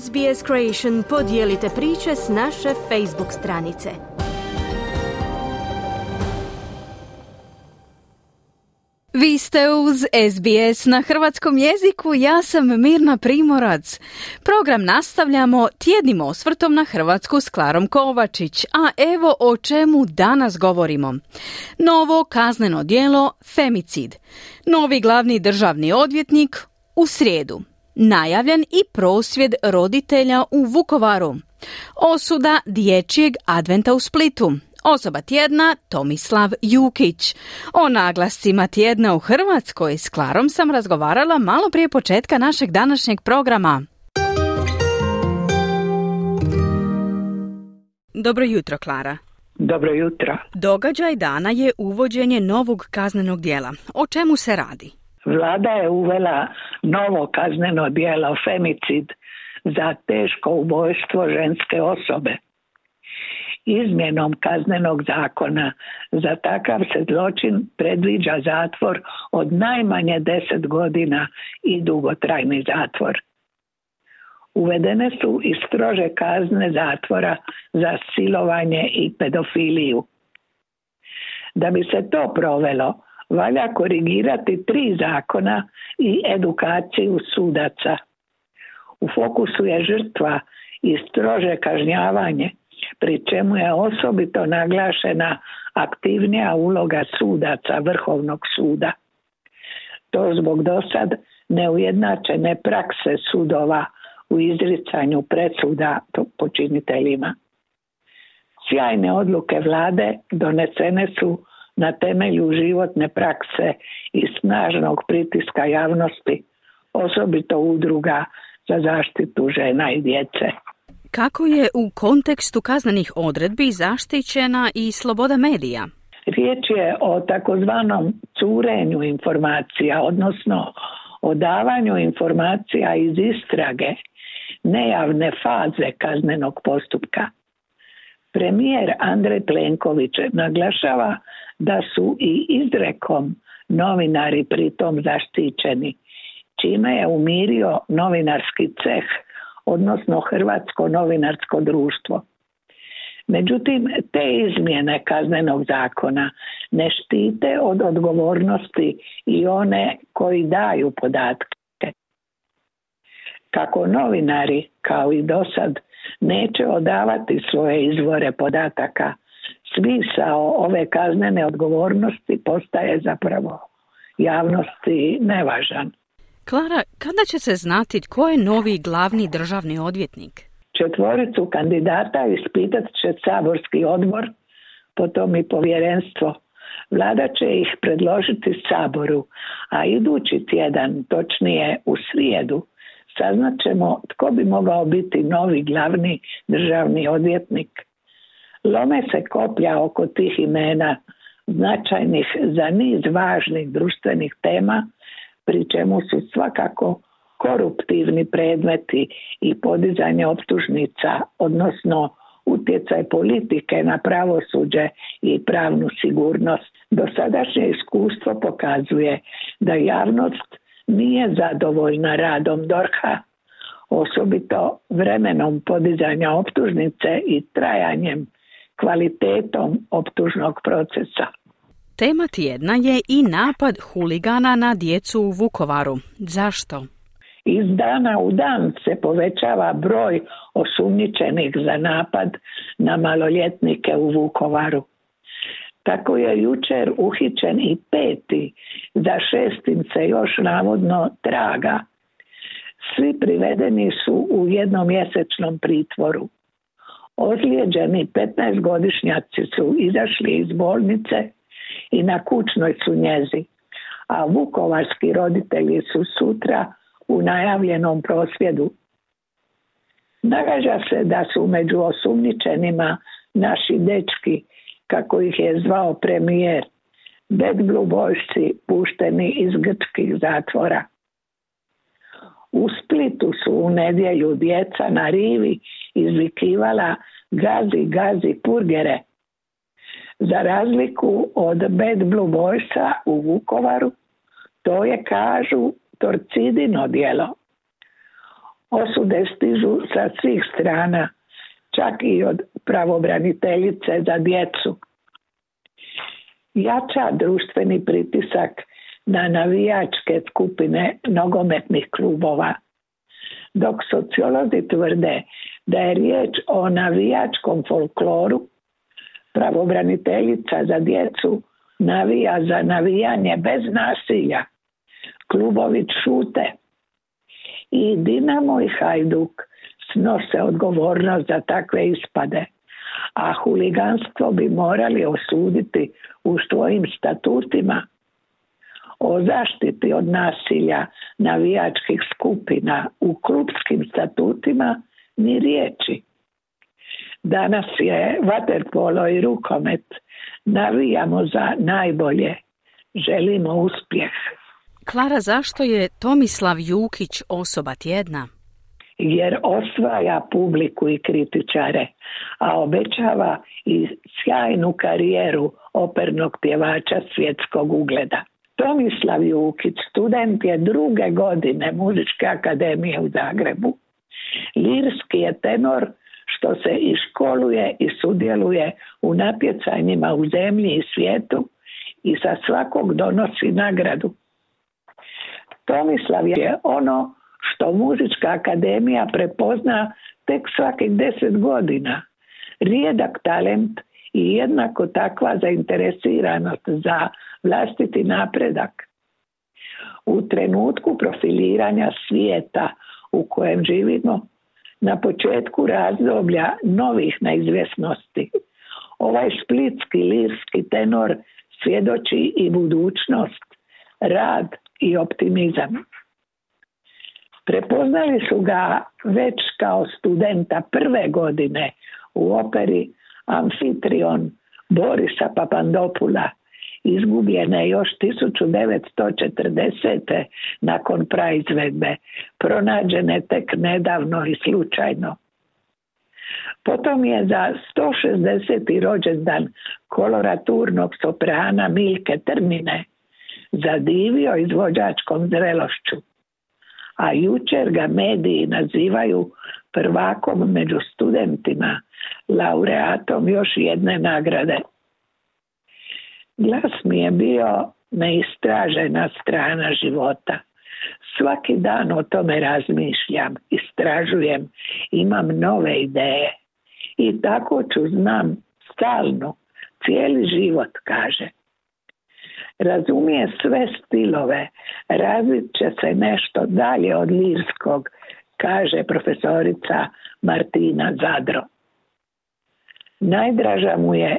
SBS Creation podijelite priče s naše Facebook stranice. Vi ste uz SBS na hrvatskom jeziku, ja sam Mirna Primorac. Program nastavljamo tjednim osvrtom na Hrvatsku s Klarom Kovačić, a evo o čemu danas govorimo. Novo kazneno djelo femicid. Novi glavni državni odvjetnik u srijedu najavljen i prosvjed roditelja u Vukovaru. Osuda dječjeg adventa u Splitu. Osoba tjedna Tomislav Jukić. O naglascima tjedna u Hrvatskoj s Klarom sam razgovarala malo prije početka našeg današnjeg programa. Dobro jutro, Klara. Dobro jutro. Događaj dana je uvođenje novog kaznenog dijela. O čemu se radi? Vlada je uvela novo kazneno djelo femicid za teško ubojstvo ženske osobe. Izmjenom kaznenog zakona za takav se zločin predviđa zatvor od najmanje deset godina i dugotrajni zatvor. Uvedene su i strože kazne zatvora za silovanje i pedofiliju. Da bi se to provelo, valja korigirati tri zakona i edukaciju sudaca. U fokusu je žrtva i strože kažnjavanje, pri čemu je osobito naglašena aktivnija uloga sudaca Vrhovnog suda. To zbog dosad neujednačene prakse sudova u izricanju presuda počiniteljima. Sjajne odluke vlade donesene su na temelju životne prakse i snažnog pritiska javnosti, osobito udruga za zaštitu žena i djece. Kako je u kontekstu kaznenih odredbi zaštićena i sloboda medija? Riječ je o takozvanom curenju informacija, odnosno o davanju informacija iz istrage nejavne faze kaznenog postupka. Premijer Andrej Plenković naglašava da su i izrekom novinari pritom zaštićeni, čime je umirio novinarski ceh, odnosno Hrvatsko novinarsko društvo. Međutim, te izmjene kaznenog zakona ne štite od odgovornosti i one koji daju podatke. Kako novinari, kao i dosad, neće odavati svoje izvore podataka, smisao ove kaznene odgovornosti postaje zapravo javnosti nevažan. Klara, kada će se znati tko je novi glavni državni odvjetnik? Četvoricu kandidata ispitat će saborski odbor, potom i povjerenstvo. Vlada će ih predložiti saboru, a idući tjedan, točnije u srijedu, saznat ćemo tko bi mogao biti novi glavni državni odvjetnik. Lome se koplja oko tih imena značajnih za niz važnih društvenih tema, pri čemu su svakako koruptivni predmeti i podizanje optužnica, odnosno utjecaj politike na pravosuđe i pravnu sigurnost. Dosadašnje iskustvo pokazuje da javnost nije zadovoljna radom Dorha, osobito vremenom podizanja optužnice i trajanjem kvalitetom optužnog procesa. Tema tjedna je i napad huligana na djecu u Vukovaru. Zašto? Iz dana u dan se povećava broj osumnjičenih za napad na maloljetnike u Vukovaru. Tako je jučer uhićen i peti, za šestim se još navodno traga. Svi privedeni su u jednomjesečnom pritvoru. Ozlijeđeni 15-godišnjaci su izašli iz bolnice i na kućnoj su njezi, a vukovarski roditelji su sutra u najavljenom prosvjedu. Nagađa se da su među osumničenima naši dečki, kako ih je zvao premijer, blue pušteni iz grčkih zatvora. U Splitu su u nedjelju djeca na rivi izvikivala gazi, gazi purgere. Za razliku od Bad Blue Boysa u Vukovaru, to je, kažu, torcidino dijelo. Osude stižu sa svih strana, čak i od pravobraniteljice za djecu. Jača društveni pritisak na navijačke skupine nogometnih klubova. Dok sociolozi tvrde da je riječ o navijačkom folkloru, pravobraniteljica za djecu navija za navijanje bez nasilja. Klubovi šute. I Dinamo i Hajduk snose odgovornost za takve ispade, a huliganstvo bi morali osuditi u svojim statutima o zaštiti od nasilja navijačkih skupina u klubskim statutima ni riječi. Danas je vaterpolo i rukomet. Navijamo za najbolje. Želimo uspjeh. Klara, zašto je Tomislav Jukić osoba tjedna? Jer osvaja publiku i kritičare, a obećava i sjajnu karijeru opernog pjevača svjetskog ugleda. Tomislav Jukić, student je druge godine Muzičke akademije u Zagrebu. Lirski je tenor što se i školuje i sudjeluje u natjecanjima u zemlji i svijetu i sa svakog donosi nagradu. Tomislav je ono što muzička akademija prepozna tek svakih deset godina. Rijedak talent i jednako takva zainteresiranost za vlastiti napredak. U trenutku profiliranja svijeta u kojem živimo, na početku razdoblja novih neizvjesnosti, ovaj splitski lirski tenor svjedoči i budućnost, rad i optimizam. Prepoznali su ga već kao studenta prve godine u operi Amfitrion Borisa Papandopula izgubljene još 1940. nakon praizvedbe, pronađene tek nedavno i slučajno. Potom je za 160. rođendan koloraturnog soprana Milke Trmine zadivio izvođačkom zrelošću, a jučer ga mediji nazivaju prvakom među studentima, laureatom još jedne nagrade. Glas mi je bio neistražena strana života. Svaki dan o tome razmišljam, istražujem, imam nove ideje. I tako ću znam stalno, cijeli život, kaže. Razumije sve stilove, razvit će se nešto dalje od lirskog, kaže profesorica Martina Zadro. Najdraža mu je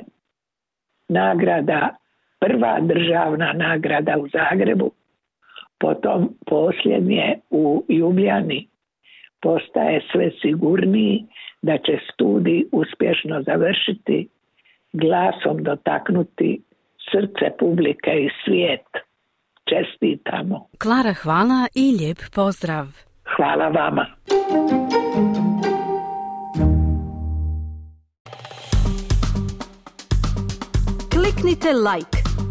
nagrada prva državna nagrada u Zagrebu, potom posljednje u Ljubljani. Postaje sve sigurniji da će studij uspješno završiti, glasom dotaknuti srce publike i svijet. Čestitamo. Klara, hvala i lijep pozdrav. Hvala vama. Kliknite like